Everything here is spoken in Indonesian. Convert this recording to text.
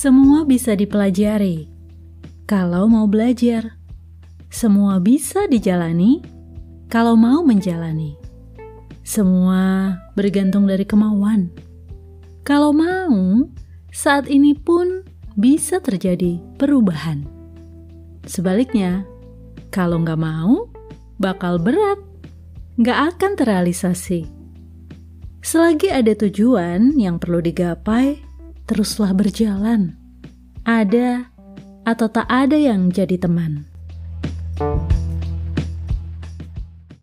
Semua bisa dipelajari kalau mau belajar. Semua bisa dijalani kalau mau menjalani. Semua bergantung dari kemauan. Kalau mau, saat ini pun bisa terjadi perubahan. Sebaliknya, kalau nggak mau, bakal berat, nggak akan terrealisasi. Selagi ada tujuan yang perlu digapai, teruslah berjalan. Ada atau tak ada yang jadi teman.